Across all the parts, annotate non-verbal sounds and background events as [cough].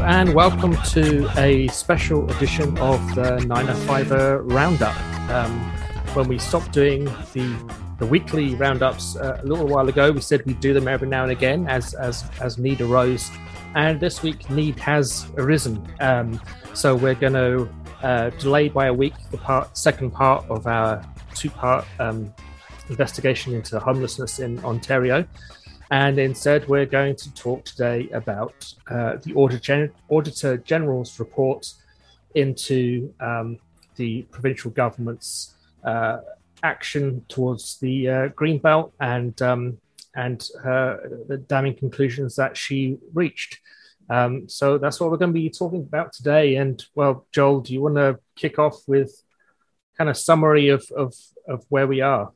And welcome to a special edition of the 905er Roundup. Um, when we stopped doing the the weekly roundups uh, a little while ago, we said we'd do them every now and again as as as need arose, and this week need has arisen. Um, so we're going to uh, delay by a week the part second part of our two part um, investigation into homelessness in Ontario. And instead, we're going to talk today about uh, the Auditor, Auditor, General's report into um, the provincial government's uh, action towards the uh, Greenbelt and um, and the damning conclusions that she reached. Um, so that's what we're going to be talking about today. And well, Joel, do you want to kick off with kind of summary of of, of where we are?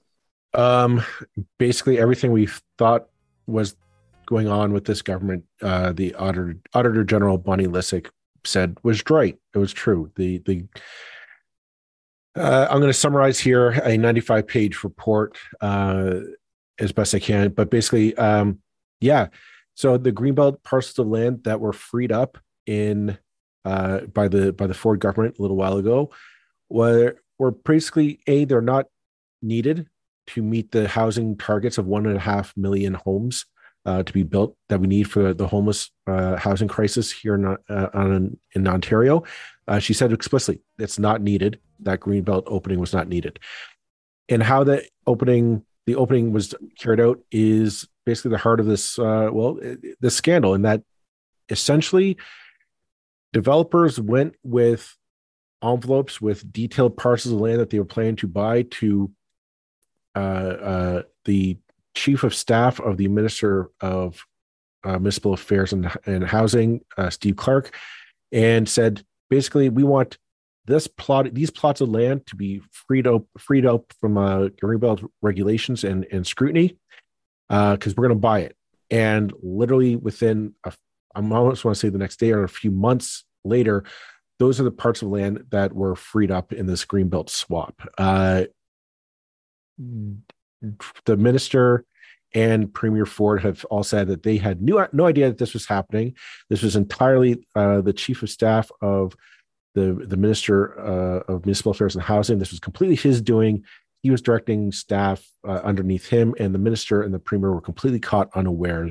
Um, basically, everything we thought was going on with this government, uh, the auditor, auditor general Bonnie Lysyk said was right. It was true. The the uh, I'm going to summarize here a 95 page report uh, as best I can, but basically, um, yeah. So the greenbelt parcels of land that were freed up in uh, by the by the Ford government a little while ago were were basically a they're not needed to meet the housing targets of one and a half million homes uh, to be built that we need for the homeless uh, housing crisis here in, uh, in Ontario. Uh, she said explicitly it's not needed. That greenbelt opening was not needed. And how the opening the opening was carried out is basically the heart of this uh, well this scandal, in that essentially developers went with envelopes with detailed parcels of land that they were planning to buy to uh, uh, the chief of staff of the minister of uh, municipal affairs and, and housing, uh, Steve Clark, and said basically we want this plot, these plots of land to be freed up, freed up from uh, greenbelt regulations and, and scrutiny, because we're going to buy it. And literally within, a, I almost want to say the next day or a few months later, those are the parts of land that were freed up in this greenbelt swap. Uh, the minister and Premier Ford have all said that they had no, no idea that this was happening. This was entirely uh, the chief of staff of the, the minister uh, of municipal affairs and housing. This was completely his doing. He was directing staff uh, underneath him, and the minister and the premier were completely caught unaware.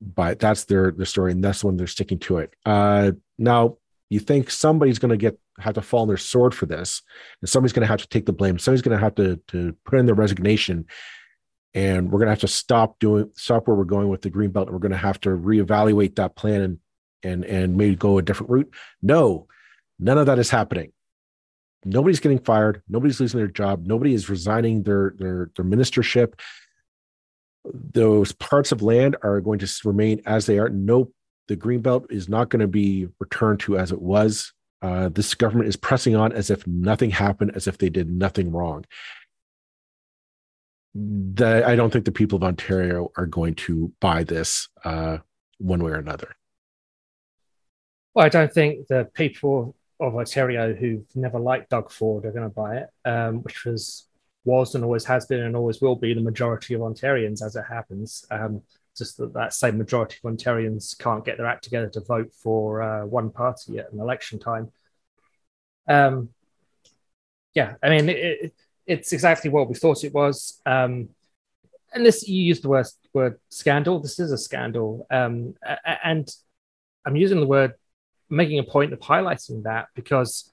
But that's their their story, and that's when they're sticking to it. Uh, now, you think somebody's going to get have to fall on their sword for this, and somebody's going to have to take the blame. Somebody's going to have to to put in their resignation, and we're going to have to stop doing stop where we're going with the green belt, and we're going to have to reevaluate that plan and and and maybe go a different route. No, none of that is happening. Nobody's getting fired. Nobody's losing their job. Nobody is resigning their their their ministership. Those parts of land are going to remain as they are. No the green belt is not going to be returned to as it was. Uh, this government is pressing on as if nothing happened, as if they did nothing wrong. I don't think the people of Ontario are going to buy this uh, one way or another. Well, I don't think the people of Ontario who've never liked Doug Ford are going to buy it, um, which was was and always has been and always will be the majority of Ontarians as it happens. Um, just that that same majority of Ontarians can't get their act together to vote for uh, one party at an election time. Um, yeah, I mean, it, it's exactly what we thought it was. Um, and this, you used the word, word scandal. This is a scandal. Um, and I'm using the word, making a point of highlighting that because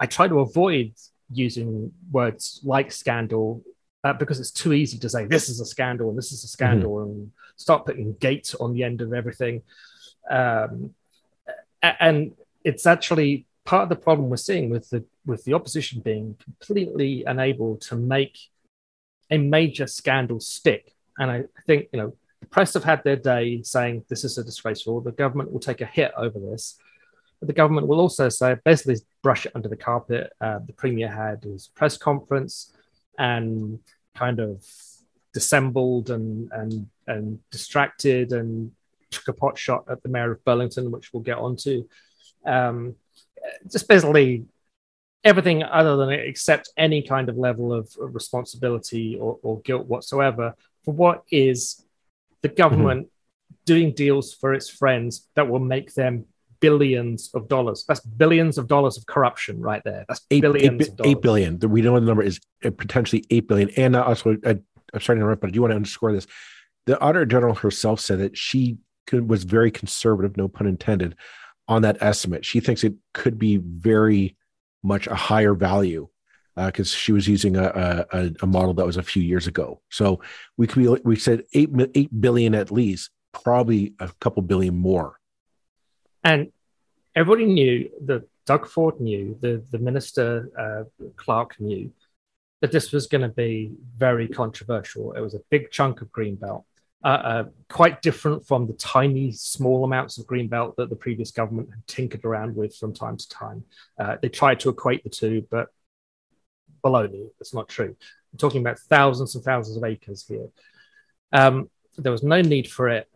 I try to avoid using words like scandal uh, because it's too easy to say this is a scandal and this is a scandal mm-hmm. and start putting gate on the end of everything. Um, and it's actually part of the problem we're seeing with the with the opposition being completely unable to make a major scandal stick. And I think you know the press have had their day saying this is a disgraceful. The government will take a hit over this. But the government will also say basically brush it under the carpet. Uh, the premier had his press conference and kind of dissembled and and and distracted and took a pot shot at the mayor of Burlington, which we'll get onto. Um, just basically everything other than accept any kind of level of, responsibility or, or, guilt whatsoever for what is the government mm-hmm. doing deals for its friends that will make them billions of dollars. That's billions of dollars of corruption right there. That's eight, billions eight, eight billion. We know the number is uh, potentially eight billion. And also, I, I'm starting to interrupt, but I do want to underscore this. The auditor general herself said that she could, was very conservative, no pun intended, on that estimate. She thinks it could be very much a higher value because uh, she was using a, a, a model that was a few years ago. So we could be we said eight eight billion at least, probably a couple billion more. And everybody knew that Doug Ford knew the the minister uh, Clark knew that this was going to be very controversial. It was a big chunk of greenbelt. Uh, uh, quite different from the tiny, small amounts of greenbelt that the previous government had tinkered around with from time to time. Uh, they tried to equate the two, but baloney. That's not true. I'm talking about thousands and thousands of acres here. Um, there was no need for it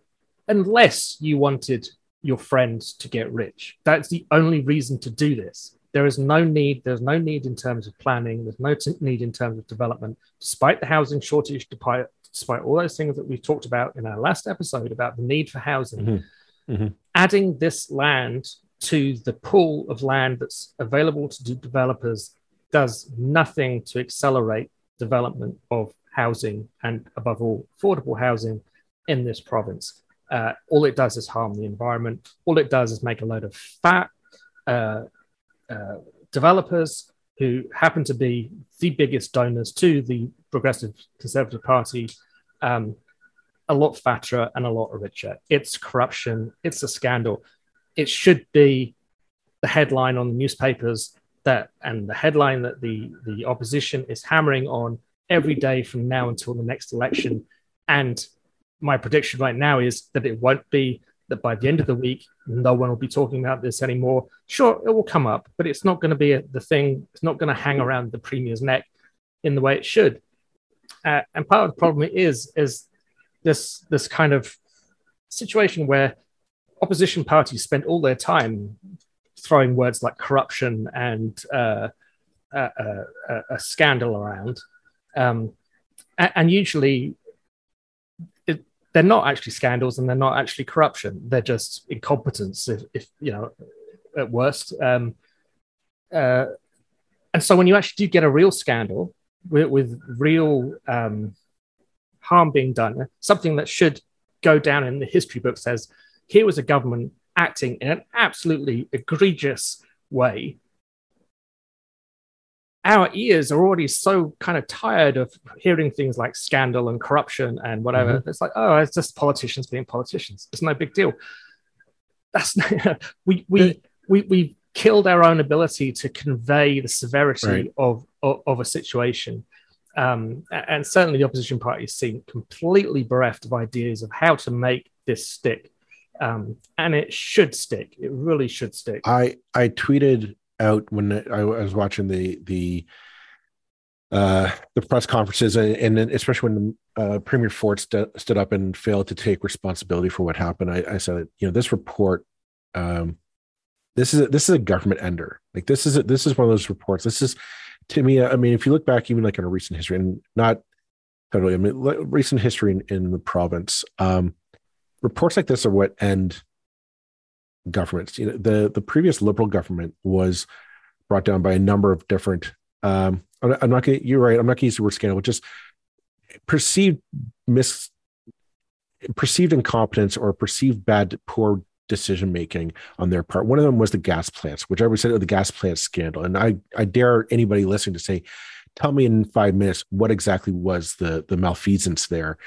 unless you wanted your friends to get rich. That's the only reason to do this. There is no need. There's no need in terms of planning. There's no t- need in terms of development. Despite the housing shortage, despite, despite all those things that we talked about in our last episode about the need for housing, mm-hmm. Mm-hmm. adding this land to the pool of land that's available to developers does nothing to accelerate development of housing and, above all, affordable housing in this province. Uh, all it does is harm the environment. All it does is make a load of fat uh, uh, developers who happen to be the biggest donors to the Progressive Conservative Party um, a lot fatter and a lot richer. It's corruption. It's a scandal. It should be the headline on the newspapers that and the headline that the the opposition is hammering on every day from now until the next election and my prediction right now is that it won't be that by the end of the week no one will be talking about this anymore sure it will come up but it's not going to be a, the thing it's not going to hang around the premier's neck in the way it should uh, and part of the problem is is this this kind of situation where opposition parties spend all their time throwing words like corruption and uh, a, a, a, scandal around. Um, and, and, usually they're not actually scandals and they're not actually corruption. They're just incompetence, if, if you know, at worst. Um, uh, and so when you actually do get a real scandal with, with real um, harm being done, something that should go down in the history books as here was a government acting in an absolutely egregious way, our ears are already so kind of tired of hearing things like scandal and corruption and whatever. Mm-hmm. It's like, oh, it's just politicians being politicians. It's no big deal. That's [laughs] we we we we killed our own ability to convey the severity right. of, of, of a situation. Um, and certainly the opposition parties seem completely bereft of ideas of how to make this stick um, and it should stick. It really should stick. I I tweeted out when I was watching the the uh, the press conferences, and, and especially when uh, Premier Ford st- stood up and failed to take responsibility for what happened. I, I said, you know, this report, um, this is a, this is a government ender. Like this is a, this is one of those reports. This is to me. I mean, if you look back, even like in a recent history, and not totally, I mean, recent history in, in the province. Um, reports like this are what end governments. You know, the the previous liberal government was brought down by a number of different. Um, I'm not gonna, You're right. I'm not going to use the word scandal, but just perceived mis, perceived incompetence or perceived bad, poor decision making on their part. One of them was the gas plants, which I would say the gas plant scandal. And I I dare anybody listening to say, tell me in five minutes what exactly was the the malfeasance there.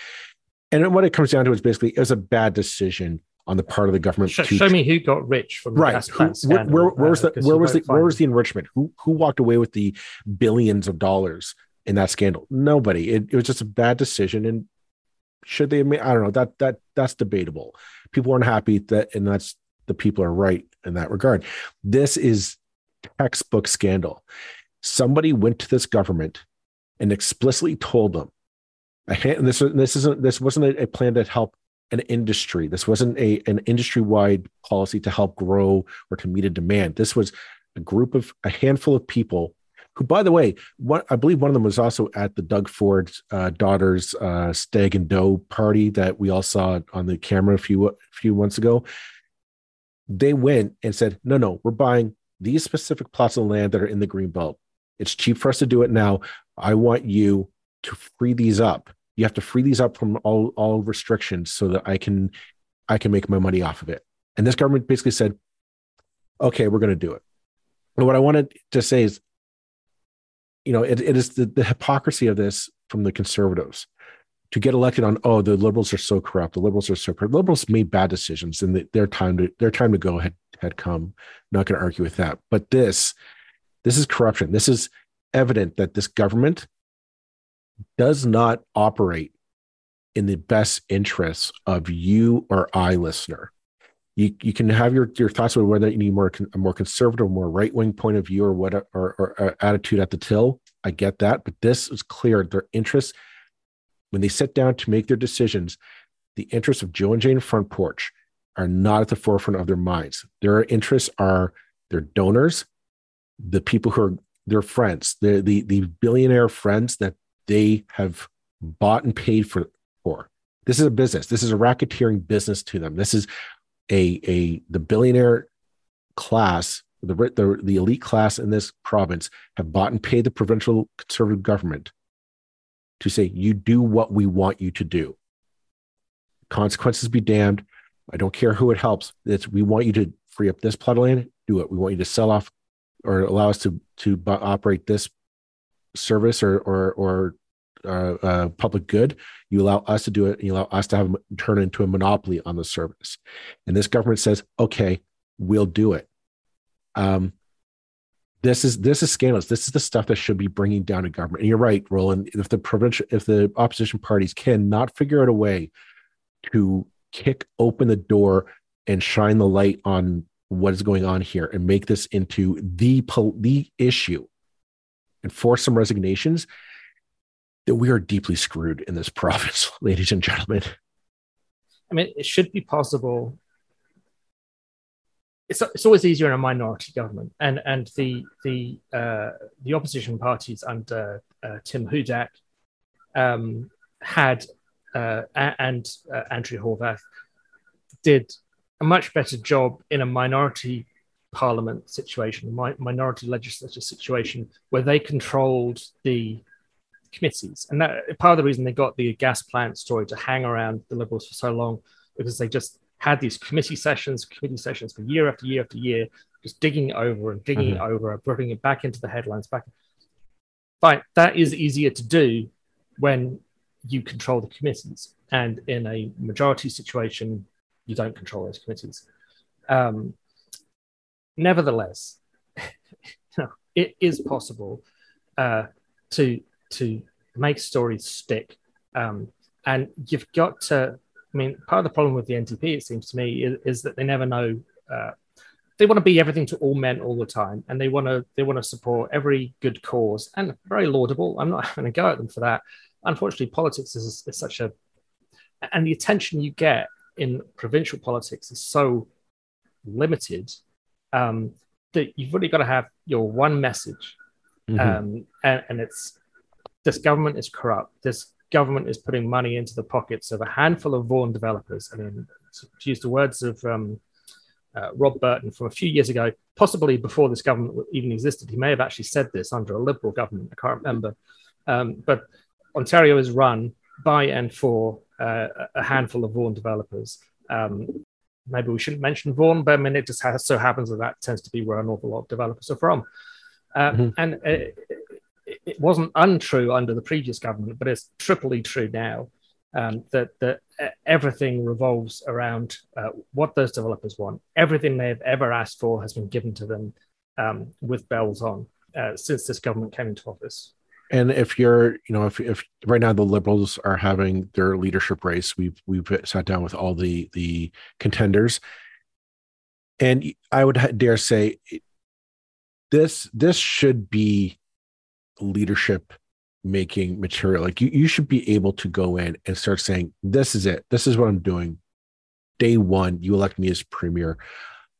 And what it comes down to is basically it was a bad decision on the part of the government. Show, to, show me who got rich from right. Who, where, where, uh, where, was the where was the where was the enrichment? Who who walked away with the billions of dollars in that scandal? Nobody. It, it was just a bad decision. And should they? I don't know. That that that's debatable. People aren't happy that, and that's the people are right in that regard. This is textbook scandal. Somebody went to this government and explicitly told them and this this isn't this wasn't a, a plan to help an industry. This wasn't a an industry wide policy to help grow or to meet a demand. This was a group of a handful of people who, by the way, what I believe one of them was also at the Doug Ford's uh, daughter's uh, stag and doe party that we all saw on the camera a few a few months ago. They went and said, "No, no, we're buying these specific plots of land that are in the green belt. It's cheap for us to do it now. I want you to free these up. You have to free these up from all all restrictions so that I can I can make my money off of it." And this government basically said, "Okay, we're going to do it." And what I wanted to say is you know, it, it is the, the hypocrisy of this from the conservatives to get elected on, oh, the liberals are so corrupt. The liberals are so corrupt. Liberals made bad decisions and their time to their time to go had, had come. Not going to argue with that. But this, this is corruption. This is evident that this government does not operate in the best interests of you or I, listener you you can have your your thoughts about whether you need more a more conservative, more right wing point of view or what or, or, or, attitude at the till. I get that, but this is clear. Their interests when they sit down to make their decisions, the interests of Joe and Jane Front Porch are not at the forefront of their minds. Their interests are their donors, the people who are their friends, the the the billionaire friends that they have bought and paid for for. This is a business. This is a racketeering business to them. This is a a the billionaire class, the the, the elite class in this province have bought and paid the provincial conservative government to say you do what we want you to do. Consequences be damned. I don't care who it helps. It's we want you to free up this plot of land. Do it. We want you to sell off or allow us to to operate this service or or or uh, uh, public good. You allow us to do it, you allow us to have turn into a monopoly on the service. And this government says, "Okay, we'll do it." Um, this is this is scandalous. This is the stuff that should be bringing down a government. And you're right, Roland. If the provincial, if the opposition parties cannot figure out a way to kick open the door and shine the light on what is going on here and make this into the the issue and force some resignations, that we are deeply screwed in this [laughs] province, ladies and gentlemen. I mean, it should be possible. It's, it's always easier in a minority government, and and the the uh, the opposition parties under uh, Tim Hudak um, had uh, and uh, Andrea Horwath did a much better job in a minority parliament situation, mi- minority legislative situation, where they controlled the committees. And that part of the reason they got the gas plant story to hang around the Liberals for so long because they just had these committee sessions, committee sessions for year after year after year, just digging over and digging mm-hmm. over, bringing it back into the headlines. Back, fine. That is easier to do when you control the committees, and in a majority situation, you don't control those committees. Um, nevertheless, [laughs] it is possible uh, to to make stories stick. Um, and you've got to, I mean, part of the problem with the NDP, it seems to me, is, is that they never know. Uh, they want to be everything to all men all the time, and they want to they want to support every good cause and very laudable. I'm not [laughs] having to go at them for that. Unfortunately, politics is, is such a, and the attention you get in provincial politics is so limited um, that you've really got to have your one message, mm-hmm. um, and, and it's this government is corrupt. This government is putting money into the pockets of a handful of Vaughan developers. I mean, to use the words of um, uh, Rob Burton from a few years ago, possibly before this government even existed, he may have actually said this under a Liberal government. I can't remember. Um, but Ontario is run by and for uh, a handful of Vaughan developers. Um, maybe we shouldn't mention Vaughan, but I mean, it just has, so happens that that tends to be where an awful lot of developers are from. Uh, mm-hmm. And uh, it wasn't untrue under the previous government, but it's triply true now. Um, that that everything revolves around uh, what those developers want. Everything they have ever asked for has been given to them um, with bells on uh, since this government came into office. And if you're, you know, if, if right now the liberals are having their leadership race, we've we've sat down with all the the contenders, and I would dare say this this should be leadership making material. Like you, you should be able to go in and start saying, "This is it. This is what I'm doing." Day one, you elect me as premier.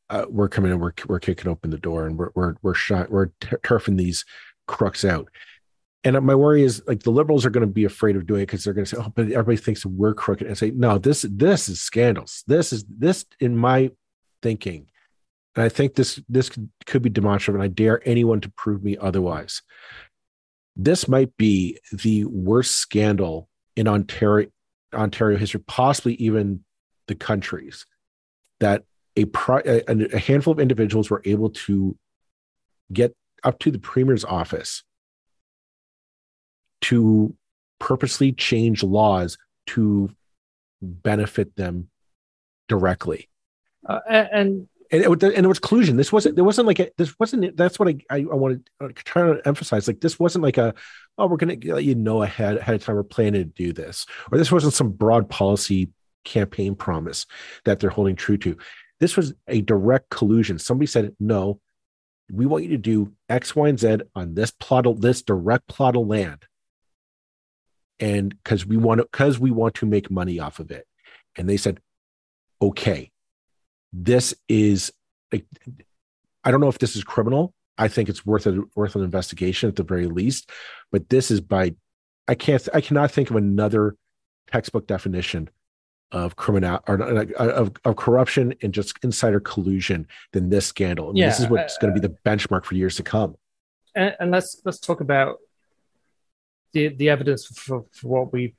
Uh, we're coming in. We're we're kicking open the door, and we're we're we're we're turfing these crooks out. And my worry is like the liberals are going to be afraid of doing it because they're going to say, "Oh, but everybody thinks we're crooked," and say, "No, this this is scandals. This is this in my thinking, and I think this this could, could be demonstrative, and I dare anyone to prove me otherwise. This might be the worst scandal in Ontario Ontario history, possibly even the countries, that a, a, a handful of individuals were able to get up to the premier's office to purposely change laws to benefit them directly. Uh, and and it, and it was collusion. This wasn't. There wasn't like a, this wasn't. That's what I I, I wanted uh, to try to emphasize. Like this wasn't like a oh we're going to let you know ahead ahead of time we're planning to do this, or this wasn't some broad policy campaign promise that they're holding true to. This was a direct collusion. Somebody said no, we want you to do X, Y, and Z on this plot of this direct plot of land, and because we want to because we want to make money off of it, and they said okay this is I don't know if this is criminal. I think it's worth a worth an investigation at the very least. But this is by I can't I cannot think of another textbook definition of criminal or of, of corruption and just insider collusion than this scandal. And yeah, this is what's uh, going to be the benchmark for years to come. And, and let's let's talk about the the evidence for, for what we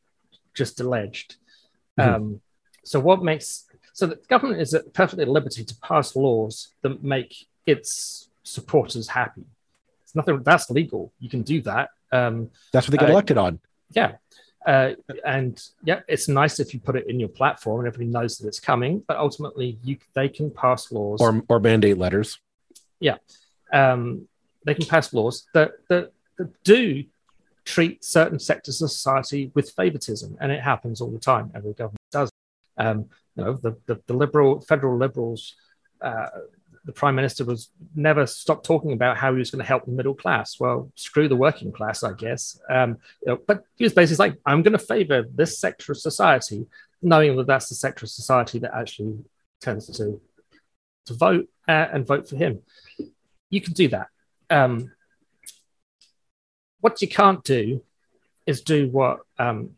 just alleged. Mm-hmm. Um, so what makes so the government is at perfectly at liberty to pass laws that make its supporters happy. It's nothing that's legal. You can do that. Um, that's what they get uh, elected on. Yeah. Uh, and yeah, it's nice if you put it in your platform and everybody knows that it's coming. But ultimately, you they can pass laws or or mandate letters. Yeah, um, they can pass laws that, that that do treat certain sectors of society with favoritism, and it happens all the time. Every government does. Um, you know, the, the, the liberal federal liberals, uh, the prime minister was never stopped talking about how he was going to help the middle class. Well, screw the working class, I guess. Um, you know, but he was basically like, I'm going to favor this sector of society, knowing that that's the sector of society that actually tends to to vote uh, and vote for him. You can do that. Um, what you can't do is do what um,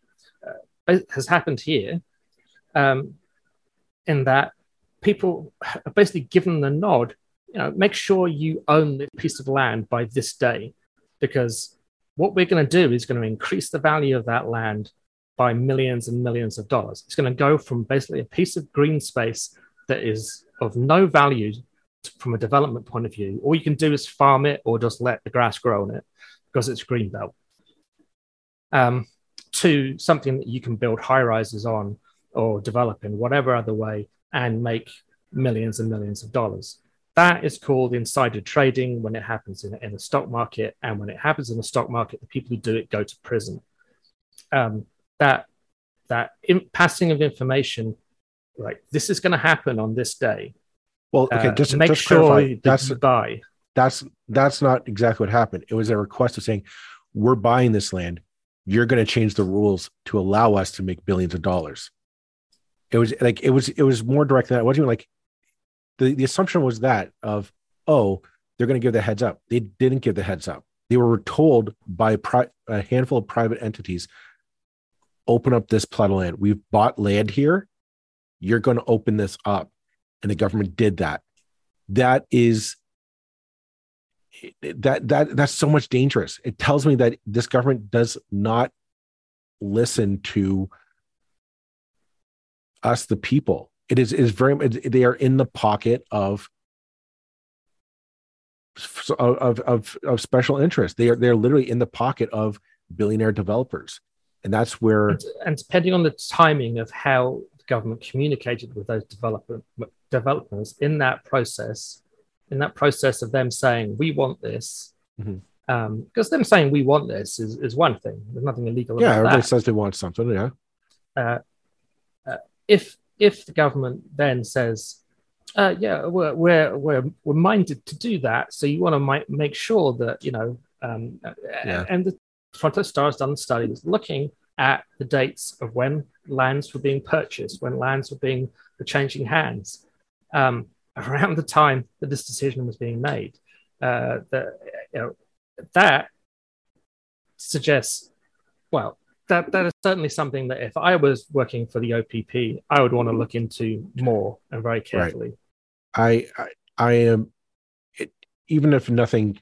uh, has happened here, um, in that people are basically given the nod. You know, make sure you own this piece of land by this day, because what we're going to do is going to increase the value of that land by millions and millions of dollars. It's going to go from basically a piece of green space that is of no value from a development point of view. All you can do is farm it or just let the grass grow on it because it's green belt. Um, to something that you can build high rises on or develop in whatever other way and make millions and millions of dollars. That is called insider trading when it happens in, in the stock market. And when it happens in the stock market, the people who do it go to prison. Um, that that in, passing of information, like this is going to happen on this day. Well, okay, uh, just make just sure clarify, that's buy. That's that's not exactly what happened. It was a request of saying, "We're buying this land. You're going to change the rules to allow us to make billions of dollars." It was like it was it was more direct than that. It wasn't even like the, the assumption was that of oh they're going to give the heads up. They didn't give the heads up. They were told by pri- a handful of private entities, open up this plot of land. We've bought land here. You're going to open this up, and the government did that. That is that that that's so much dangerous. It tells me that this government does not listen to us the people. It is is very they are in the pocket of of of of special interest. They are they're literally in the pocket of billionaire developers. And that's where and, and depending on the timing of how the government communicated with those developer developers in that process in that process of them saying we want this mm-hmm. um, because them saying we want this is, is one thing. There's nothing illegal yeah everybody that. says they want something yeah. Uh, if if the government then says, uh, yeah, we're, we're we're we're minded to do that, so you want to mi- make sure that you know, um, yeah. and the Toronto Star has done the studies looking at the dates of when lands were being purchased, when lands were being were changing hands, um, around the time that this decision was being made. Uh, the, you know, that suggests, well, that that is certainly something that if I was working for the OPP, I would want to look into more and very carefully. Right. I, I I am it, even if nothing,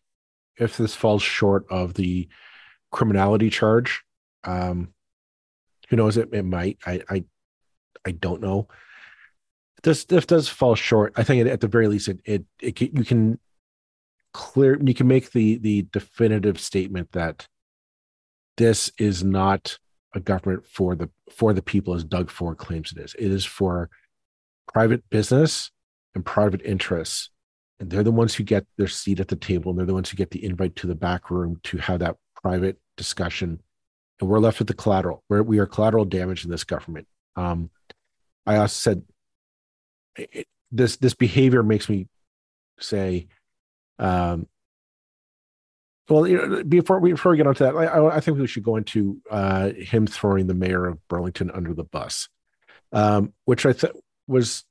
if this falls short of the criminality charge, um, who knows? It it might. I I I don't know. This if does fall short, I think it, at the very least it, it it you can clear you can make the the definitive statement that this is not a government for the for the people as Doug Ford claims it is. It is for private business and private interests. And they're the ones who get their seat at the table and they're the ones who get the invite to the back room to have that private discussion. And we're left with the collateral. We're, we are collateral damage in this government. Um, I also said it, this this behavior makes me say um, well, before we before we get onto that, I, I think we should go into uh, him throwing the mayor of Burlington under the bus, um, which I thought was,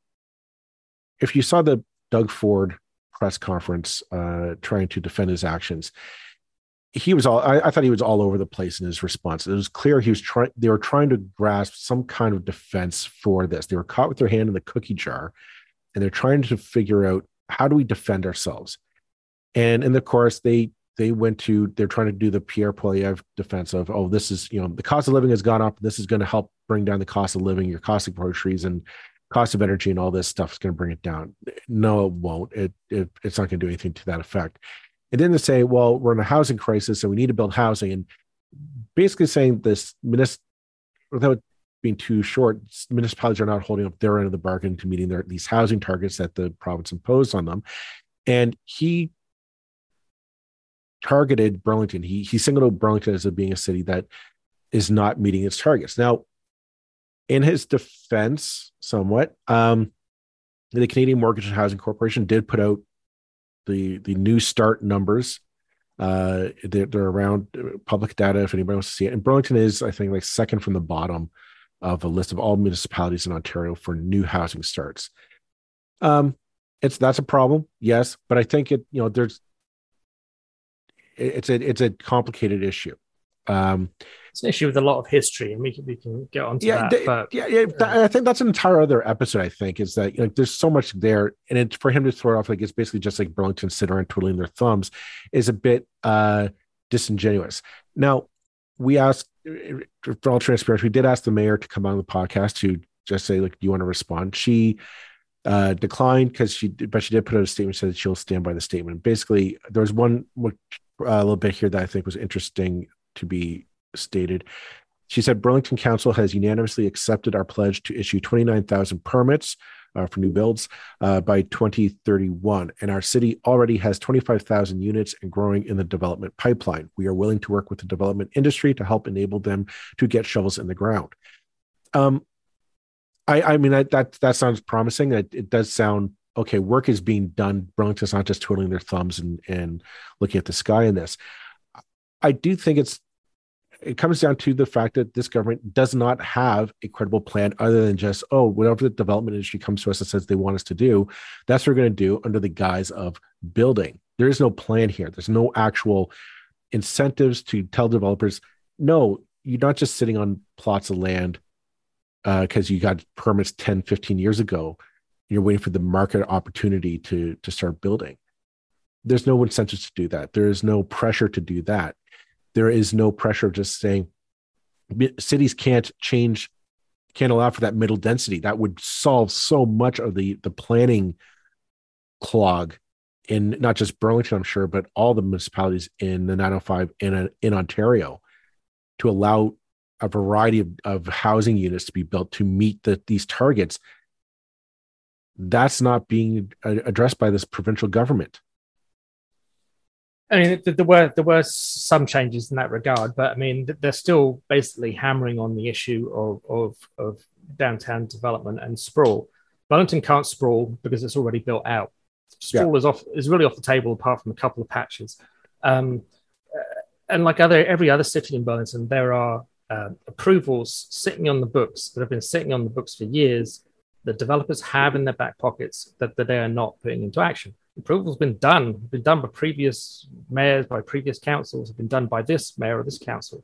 if you saw the Doug Ford press conference uh, trying to defend his actions, he was all. I, I, thought he was all over the place in his response. It was clear he was trying. They were trying to grasp some kind of defense for this. They were caught with their hand in the cookie jar, and they're trying to figure out how do we defend ourselves. And in the course, they they went to they're trying to do the Pierre Poilievre defense of oh this is you know the cost of living has gone up. This is going to help bring down the cost of living your cost of groceries and cost of energy and all this stuff is going to bring it down. No it won't. It, it it's not going to do anything to that effect. And then to say well we're in a housing crisis and we need to build housing. And basically saying this without being too short municipalities are not holding up their end of the bargain to meeting their these housing targets that the province imposed on them. And he targeted Burlington. He he singled out Burlington as being a city that is not meeting its targets. Now, in his defense, somewhat, um, the Canadian Mortgage and Housing Corporation did put out the the new start numbers. Uh, they're, they're around public data if anybody wants to see it. And Burlington is, I think, like second from the bottom of a list of all municipalities in Ontario for new housing starts. Um, it's that's a problem, yes, but I think it, you know, there's it's a it's a complicated issue. Um, it's an issue with a lot of history, and we can we can get onto yeah, that. but, yeah, yeah, I think that's an entire other episode. I think is that like there's so much there, and it's for him to throw it off like it's basically just like Burlington sitting around twiddling their thumbs is a bit uh disingenuous. Now, we asked for all transparency, we did ask the mayor to come on the podcast to just say like, do you want to respond? She uh, declined because she, but she did put out a statement said she'll stand by the statement. Basically, there was one a little bit here that I think was interesting to be stated. She said Burlington Council has unanimously accepted our pledge to issue 29,000 permits uh, for new builds uh, by 2031. And our city already has 25,000 units and growing in the development pipeline. We are willing to work with the development industry to help enable them to get shovels in the ground. Um, I, I mean, that, that, that sounds promising. It, it does sound okay, work is being done. Burlington's not just twiddling their thumbs and, and looking at the sky in this. I do think it's it comes down to the fact that this government does not have a credible plan other than just, oh, whatever the development industry comes to us and says they want us to do, that's what we're going to do under the guise of building. There is no plan here. There's no actual incentives to tell developers, no, you're not just sitting on plots of land because uh, you got permits 10, 15 years ago you're waiting for the market opportunity to to start building. There's no incentive to do that. There is no pressure to do that. There is no pressure just saying cities can't change can't allow for that middle density. That would solve so much of the the planning clog in not just burlington i'm sure but all the municipalities in the 905 in in ontario to allow a variety of, of housing units to be built to meet the, these targets that's not being addressed by this provincial government. I mean, there were there were some changes in that regard, but I mean, they're still basically hammering on the issue of of, of downtown development and sprawl. Burlington can't sprawl because it's already built out. Sprawl yeah. is off is really off the table apart from a couple of patches. Um, and like other every other city in Burlington, there are uh, approvals sitting on the books that have been sitting on the books for years the developers have in their back pockets that, that they are not putting into action. approval's been done, been done by previous mayors, by previous councils, have been done by this mayor or this council.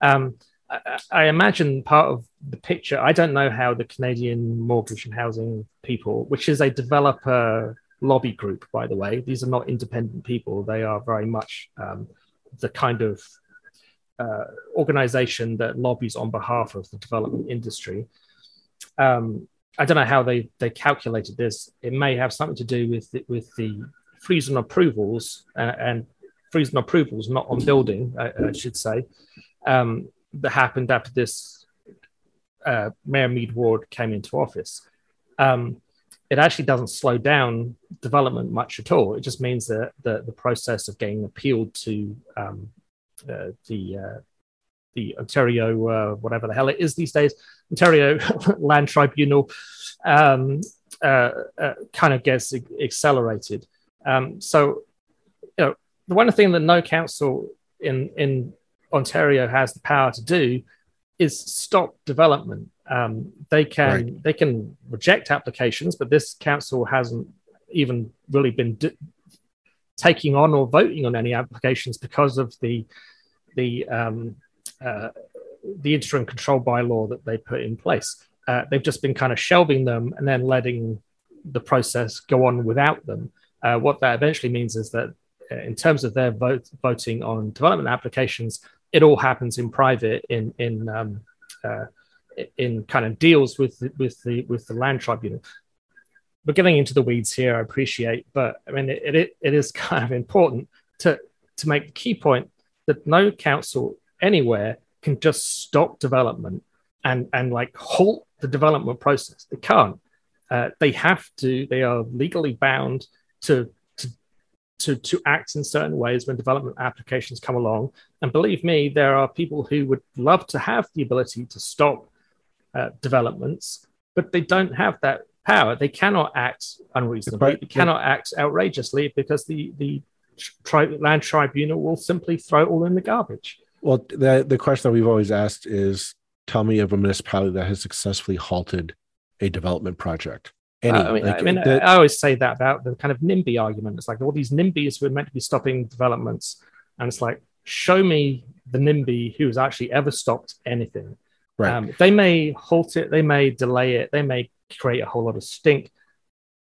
Um, I, I, imagine part of the picture. I don't know how the Canadian Mortgage and Housing people, which is a developer lobby group, by the way, these are not independent people. They are very much um, the kind of uh, organization that lobbies on behalf of the development industry. Um, I don't know how they they calculated this. It may have something to do with the, with the freezing approvals uh, and freezing approvals, not on building, I, I should say, um, that happened after this uh, Mayor Meed Ward came into office. Um, it actually doesn't slow down development much at all. It just means that the, the process of getting appealed to um, uh, the uh, the Ontario uh, whatever the hell it is these days, Ontario [laughs] Land Tribunal, um, uh, uh, kind of gets accelerated. Um, so, you know, the one thing that no council in in Ontario has the power to do is stop development. Um, they can right. they can reject applications, but this council hasn't even really been d- taking on or voting on any applications because of the the um, uh, the interim control bylaw that they put in place. Uh, they've just been kind of shelving them and then letting the process go on without them. Uh, what that eventually means is that, uh, in terms of their vote, voting on development applications, it all happens in private in in um, uh, in kind of deals with with the with the land tribunal. We're getting into the weeds here. I appreciate, but I mean it, it, it is [laughs] kind of important to to make the key point that no council anywhere can just stop development and and like halt the development process. They can't. Uh, they have to. They are legally bound to to, to act in certain ways when development applications come along. And believe me, there are people who would love to have the ability to stop uh, developments, but they don't have that power. They cannot act unreasonably. They cannot act outrageously because the the tri- land tribunal will simply throw it all in the garbage. Well, the the question that we've always asked is, tell me of a municipality that has successfully halted a development project. Any, uh, I mean, like, I, mean the, I always say that about the kind of NIMBY argument. It's like all these NIMBYs who are meant to be stopping developments, and it's like, show me the NIMBY who has actually ever stopped anything. Right. Um, they may halt it, they may delay it, they may create a whole lot of stink.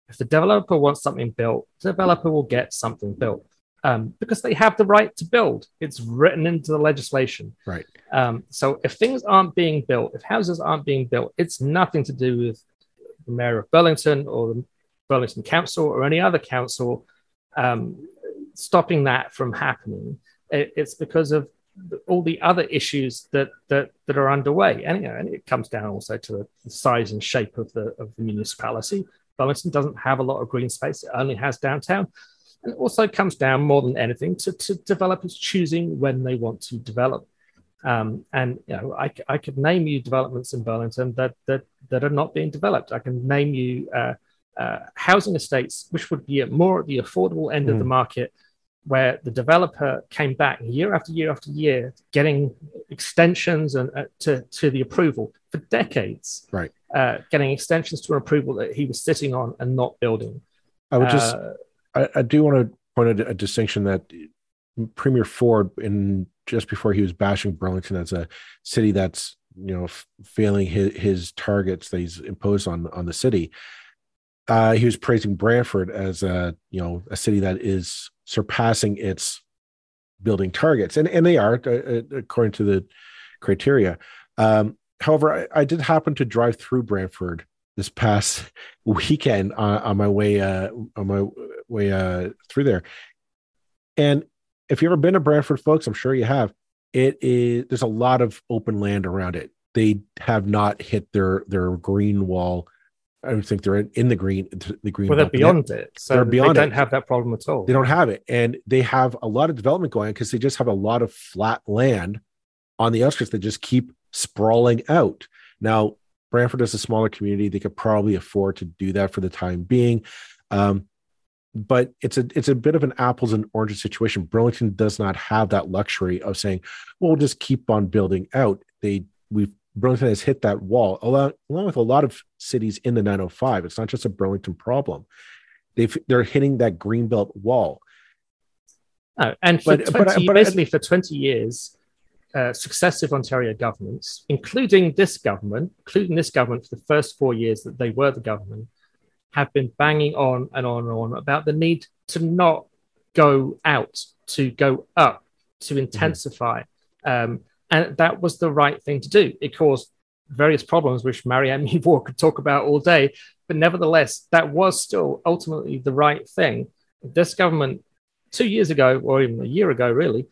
If the developer wants something built, the developer will get something built um, because they have the right to build. It's written into the legislation. Right. Um, so if things aren't being built, if houses aren't being built, it's nothing to do with the mayor of Burlington or the Burlington Council or any other council um, stopping that from happening. It, it's because of all the other issues that that that are underway, and, you know, and it comes down also to the size and shape of the of the municipality. Burlington doesn't have a lot of green space; it only has downtown, and it also comes down more than anything to, to developers choosing when they want to develop. Um, and you know, I, I could name you developments in Burlington that that that are not being developed. I can name you uh, uh, housing estates which would be more at the affordable end mm. of the hmm. market where the developer came back year after year after year, getting extensions and uh, to to the approval for decades. Right. Uh, getting extensions to an approval that he was sitting on and not building. I would just, uh, I, I, do want to point out a distinction that Premier Ford, in just before he was bashing Burlington as a city that's you know f- failing his, his targets that he's imposed on on the city, uh, he was praising Brantford as a you know a city that is surpassing its building targets, and and they are uh, uh, according to the criteria. Um, however, I, I, did happen to drive through Brantford this past [laughs] weekend on, on my way uh, on my way uh, through there, and if you've ever been to Brantford, folks, I'm sure you have. It is there's a lot of open land around it. They have not hit their their green wall I don't think they're in, in the green. The green. Well, they're beyond it. So they're beyond they don't it. have that problem at all. They don't have it, and they have a lot of development going because they just have a lot of flat land on the outskirts that just keep sprawling out. Now, Brantford is a smaller community; they could probably afford to do that for the time being. Um, but it's a it's a bit of an apples and oranges situation. Burlington does not have that luxury of saying, "Well, we'll just keep on building out." They we've Burlington has hit that wall along, along with a lot of cities in the 905. It's not just a Burlington problem. They've they're hitting that greenbelt wall. Oh, and for but, 20, but, but, basically for 20 years, uh, successive Ontario governments, including this government, including this government for the first four years that they were the government, have been banging on and on and on about the need to not go out, to go up, to mm-hmm. intensify. Mm-hmm. Um, and that was the right thing to do. It caused various problems, which Marianne [laughs] Meed Ward could talk about all day. But nevertheless, that was still ultimately the right thing. This government, two years ago, or even a year ago, really,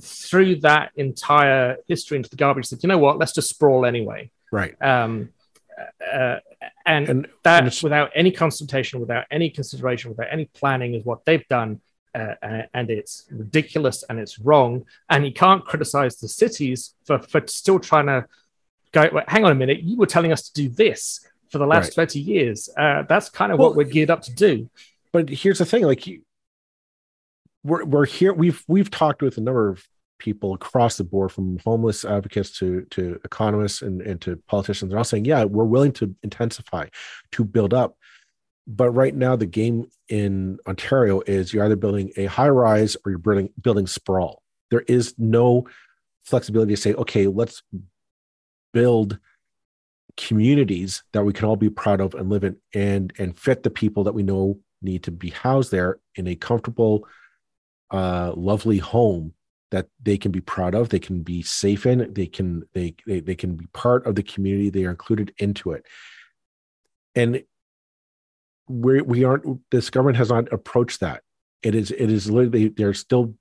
threw that entire history into the garbage. Said, you know what? Let's just sprawl anyway. Right. Um, uh, and, and, that, and without any consultation, without any consideration, without any planning, is what they've done. Uh, and it's ridiculous and it's wrong. And you can't criticize the cities for, for still trying to go, wait, hang on a minute, you were telling us to do this for the last right. 20 years. Uh, that's kind of well, what we're geared up to do. But here's the thing like, you, we're, we're here, we've, we've talked with a number of people across the board from homeless advocates to to economists and, and to politicians they're all saying yeah we're willing to intensify to build up but right now the game in ontario is you're either building a high rise or you're building building sprawl. There is no flexibility to say okay let's build communities that we can all be proud of and live in and and fit the people that we know need to be housed there in a comfortable uh lovely home that they can be proud of they can be safe in they can they, they they can be part of the community they are included into it. And we we aren't this government has not approached that. It is it is literally they're still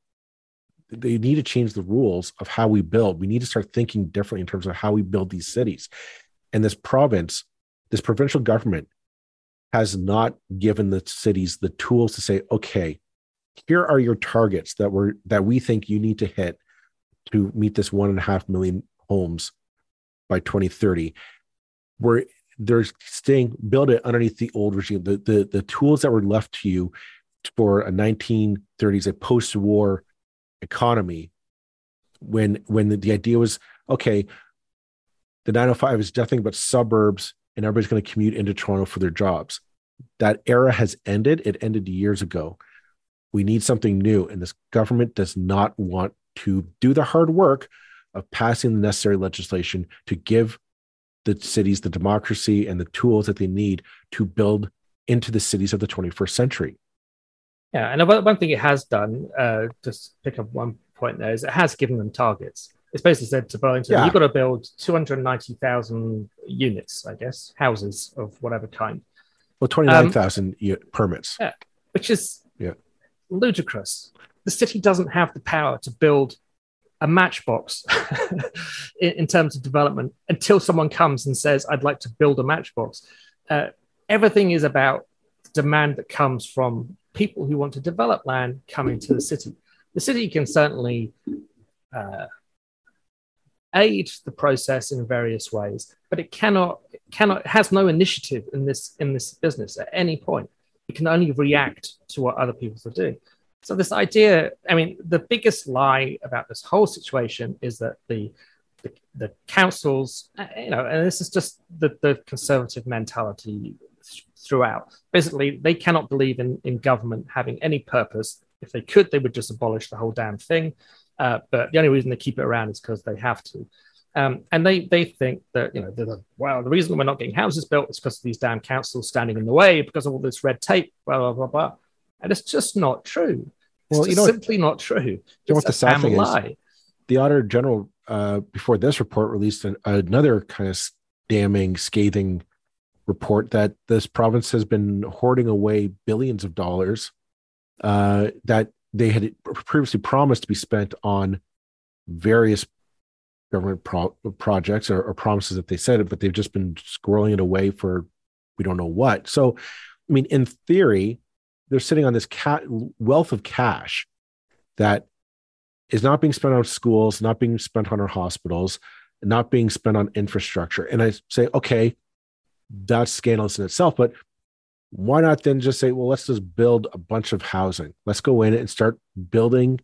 they need to change the rules of how we build. We need to start thinking differently in terms of how we build these cities. And this province this provincial government has not given the cities the tools to say okay here are your targets that were that we think you need to hit to meet this one and a half million homes by 2030 where they're staying build it underneath the old regime. The, the the tools that were left to you for a 1930s a post-war economy when when the, the idea was okay the 905 is nothing but suburbs and everybody's going to commute into toronto for their jobs. That era has ended. It ended years ago. We need something new. And this government does not want to do the hard work of passing the necessary legislation to give the cities the democracy and the tools that they need to build into the cities of the 21st century. Yeah, and one thing it has done, uh, just pick up one point there, is it has given them targets. It's basically said to Burlington, yeah. you've got to build 290,000 units, I guess, houses of whatever kind. Well, 29,000 um, permits. Yeah, which is yeah. ludicrous. The city doesn't have the power to build a matchbox [laughs] in, in, terms of development until someone comes and says, I'd like to build a matchbox. Uh, everything is about demand that comes from people who want to develop land coming to the city. The city can certainly uh, aid the process in various ways, but it cannot cannot has no initiative in this in this business at any point. It can only react to what other people are doing. So this idea, I mean, the biggest lie about this whole situation is that the the, the councils, uh, you know, and this is just the, the conservative mentality throughout. Basically, they cannot believe in, in government having any purpose. If they could, they would just abolish the whole damn thing. Uh, but the only reason they keep it around is because they have to. Um, and they they think that you know the, well the reason we're not getting houses built is because of these damn councils standing in the way because of all this red tape blah blah blah blah and it's just not true. It's well, you know, simply not true. You know what the sad thing lie. is? The Auditor General, uh, before this report, released an, another kind of damning, scathing report that this province has been hoarding away billions of dollars uh, that they had previously promised to be spent on various government pro- projects or, or, promises that they said, it, but they've just been squirreling it away for we don't know what. So, I mean, in theory, they're sitting on this cat wealth of cash that is not being spent on schools, not being spent on our hospitals, not being spent on infrastructure. And I say, okay, that's scandalous in itself, but why not then just say, well, let's just build a bunch of housing. Let's go in and start building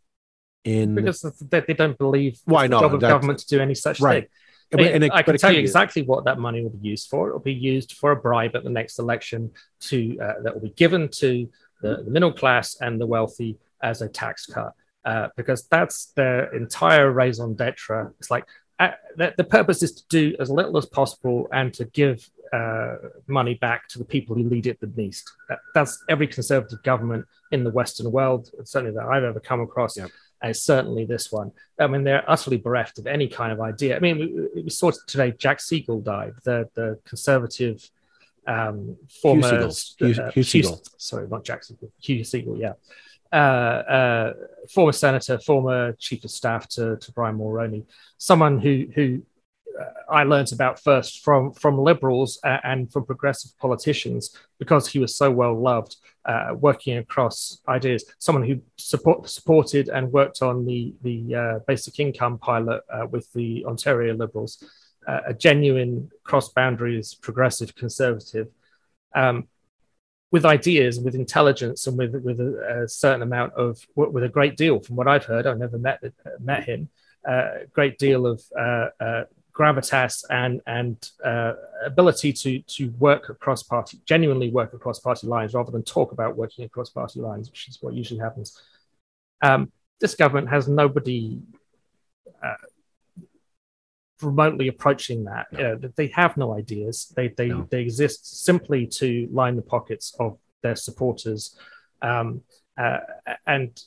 in because they don't believe why not job of government to do any such right. thing. I, mean, and it, I can tell you exactly what that money will be used for. It will be used for a bribe at the next election to uh, that will be given to the, the, middle class and the wealthy as a tax cut, uh, because that's their entire raison d'être. It's like uh, the, the, purpose is to do as little as possible and to give uh, money back to the people who need it the least. that's every conservative government in the Western world, certainly that I've ever come across. And certainly this one. I mean, they're utterly bereft of any kind of idea. I mean, we, we saw today Jack Segal died, the the conservative um, former Hugh Segal. Uh, Hugh, Segal. sorry, not Jack Segal. Hugh Segal, yeah. Uh, uh, former senator, former chief of staff to, to Brian Mulroney, someone who who uh, I learned about first from from liberals and from progressive politicians because he was so well loved, uh, working across ideas. Someone who support, supported and worked on the the uh, basic income pilot uh, with the Ontario Liberals, uh, a genuine cross boundaries progressive conservative. Um, with ideas, with intelligence, and with with a, a, certain amount of with a great deal from what I've heard. I've never met met him. A uh, great deal of gravitas and and uh, ability to to work across party, genuinely work across party lines, rather than talk about working across party lines, which is what usually happens. Um, this government has nobody uh, remotely approaching that. No. You know, they have no ideas. They they no. they exist simply to line the pockets of their supporters, um, uh, and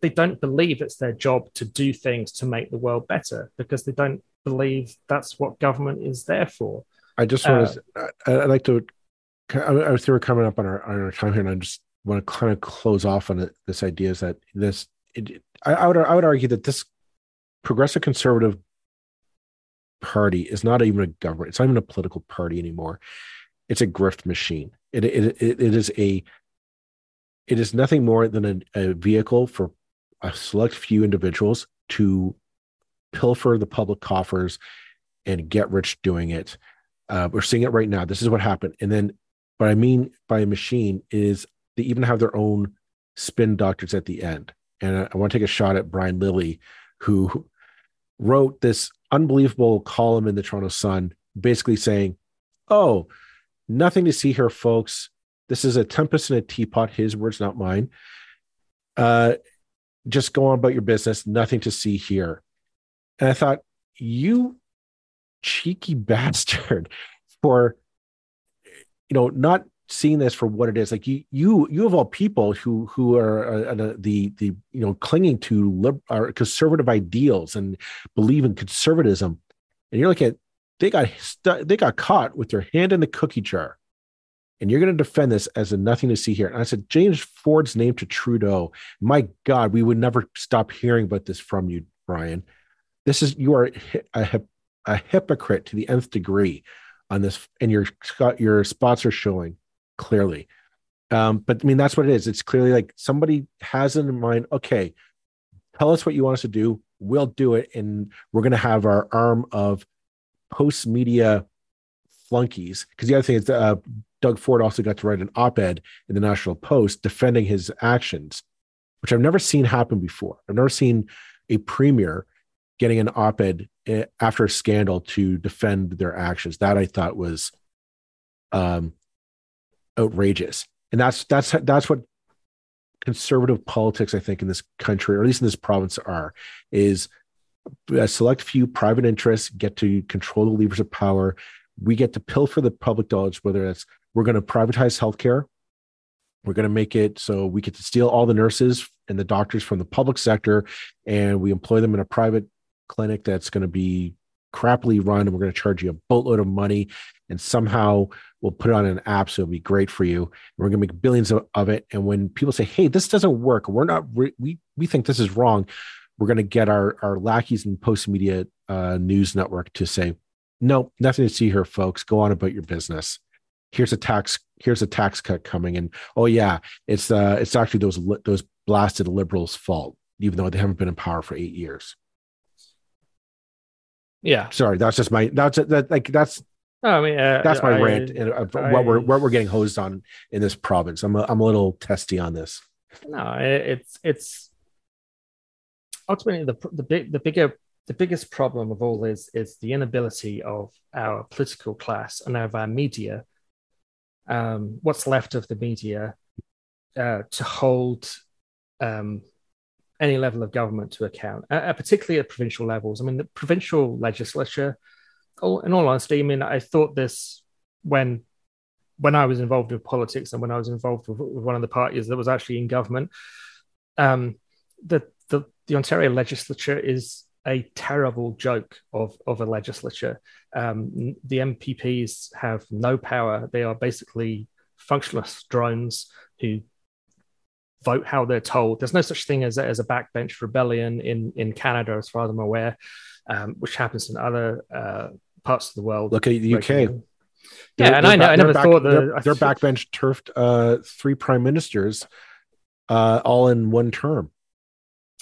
they don't believe it's their job to do things to make the world better because they don't believe that's what government is there for. I just want uh, to, I'd like to, I was we're coming up on our, on our time here, and I just want to kind of close off on it, this idea is that this, it, I, I, would, I would argue that this progressive conservative party is not even a government, it's not even a political party anymore. It's a grift machine. It, it, it, it is a, it is nothing more than a, a vehicle for a select few individuals to pilfer the public coffers and get rich doing it. Uh, we're seeing it right now. This is what happened. And then, what I mean by a machine is they even have their own spin doctors at the end. And I, I want to take a shot at Brian Lilley, who wrote this unbelievable column in the Toronto Sun, basically saying, Oh, nothing to see here, folks. This is a tempest in a teapot, his words, not mine. Uh, just go on about your business. Nothing to see here. And I thought, you cheeky [laughs] bastard for, you know, not seeing this for what it is. Like you, you, you of all people who who are uh, uh, the the you know clinging to lib- or conservative ideals and believe in conservatism, and you're looking they got stu- they got caught with their hand in the cookie jar, and you're going to defend this as a nothing to see here. And I said, James Ford's name to Trudeau. My God, we would never stop hearing about this from you, Brian. This is you are a, a hypocrite to the nth degree on this, and your your spots are showing clearly. Um, but I mean, that's what it is. It's clearly like somebody has in mind. Okay, tell us what you want us to do. We'll do it, and we're going to have our arm of Postmedia flunkies. Because the other thing is, uh, Doug Ford also got to write an op-ed in the National Post defending his actions, which I've never seen happen before. I've never seen a premier getting an op-ed eh, after a scandal to defend their actions. That I thought was um, outrageous, and that's that's that's what conservative politics, I think, in this country, or at least in this province, are is a select few private interests get to control the levers of power. We get to pilfer the public dollars, whether it's we're going to privatize healthcare, we're going to make it so we get to steal all the nurses and the doctors from the public sector, and we employ them in a private clinic that's going to be crappily run and we're going to charge you a boatload of money and somehow we'll put it on an app so it'll be great for you. And we're going to make billions of, of it and when people say hey this doesn't work. We're not re- we we think this is wrong we're going to get our our lackeys in Postmedia uh, news network to say no nothing to see here folks. Go on about your business. Here's a tax here's a tax cut coming and oh yeah it's uh it's actually those those blasted liberals fault even though they haven't been in power for eight years yeah. Sorry, that's just my that's that like that's I mean, uh, that's my I, rant of I, what we're what we're getting hosed on in this province. I'm a, I'm a little testy on this. No, it's it's ultimately the the big the bigger the biggest problem of all is is the inability of our political class and of our media, um, what's left of the media, uh, to hold um, any level of government to account, uh, uh particularly at provincial levels. I mean, the provincial legislature. In all honesty, I mean, I thought this when when I was involved with politics and when I was involved with, with one of the parties that was actually in government. Um, the, the the Ontario legislature is a terrible joke of, of a legislature. Um, the MPPs have no power. They are basically functionless drones who vote how they're told. There's no such thing as, as a backbench rebellion in, in Canada, as far as I'm aware, um, which happens in other uh, parts of the world. Look at the UK. Yeah, they're, and they're I, know, I never back, thought that their, their backbench turfed uh, three prime ministers uh, all in one term.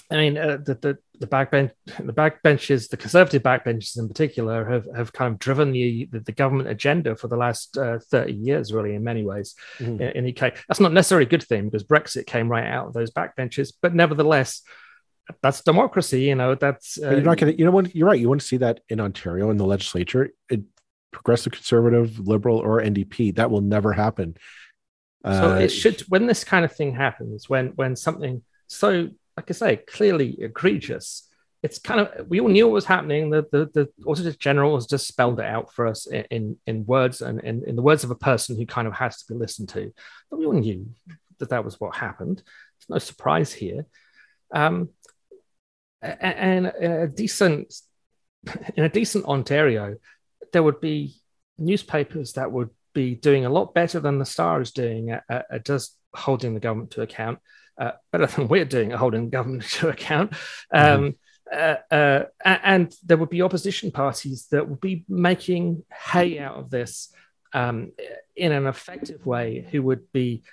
I mean, uh, the, the the backbench, the backbenches, the conservative backbenches in particular, have, have kind of driven the, the, the government agenda for the last uh, 30 years, really, in many ways mm-hmm. in, in, the UK. That's not necessarily a good thing because Brexit came right out of those backbenches, but nevertheless, that's democracy. You know, that's. Uh, you're not going to, you know what? You're right. You want to see that in Ontario in the legislature, it, progressive conservative, liberal, or NDP. That will never happen. So uh, it should, when this kind of thing happens, when when something so like I say, clearly egregious. It's kind of we all knew what was happening. The the, the Auditor General has just spelled it out for us in in, in words and in, in the words of a person who kind of has to be listened to. But we all knew that that was what happened. It's no surprise here. Um, and, and a decent in a decent Ontario, there would be newspapers that would be doing a lot better than the Star is doing at, at just holding the government to account uh, better than we're doing at holding government to [laughs] account. Mm-hmm. Um, uh, uh, and there would be opposition parties that would be making hay out of this um, in an effective way, who would be,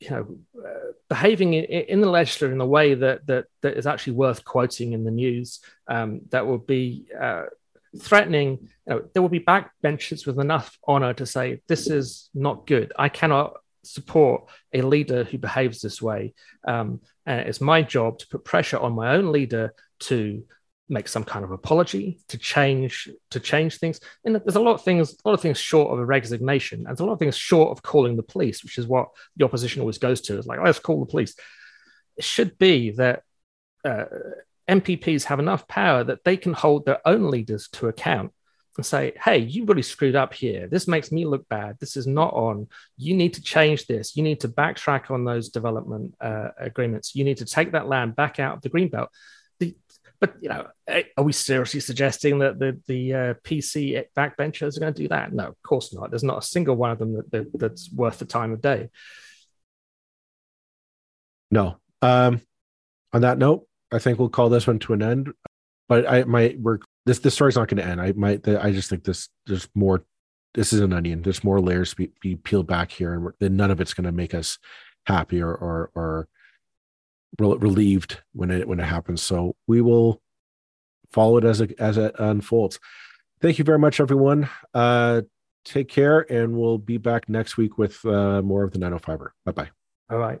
you know, uh, behaving in, in, the legislature in a way that, that that is actually worth quoting in the news. Um, that would be uh, threatening. You know, there will be backbenchers with enough honor to say this is not good. I cannot support a leader who behaves this way. Um, and it's my job to put pressure on my own leader to make some kind of apology, to change to change things. And there's a lot of things, a lot of things short of a resignation, and there's a lot of things short of calling the police, which is what the opposition always goes to. It's like, let's call the police. It should be that uh, MPPs have enough power that they can hold their own leaders to account and say, hey, you really screwed up here. This makes me look bad. This is not on. You need to change this. You need to backtrack on those development uh, agreements. You need to take that land back out of the greenbelt. The, but you know, eh, are we seriously suggesting that the the uh, PC backbenchers are going to do that? No, of course not. There's not a single one of them that, that that's worth the time of day. No. Um, on that note, I think we'll call this one to an end. But I my we're this this story's not going to end. I might. I just think this there's more. This is an onion. There's more layers be, be peeled back here, and then none of it's going to make us happy or or, or relieved when it when it happens. So we will follow it as it as it unfolds. Thank you very much, everyone. Uh, take care, and we'll be back next week with uh, more of the 905er. Bye bye. All right.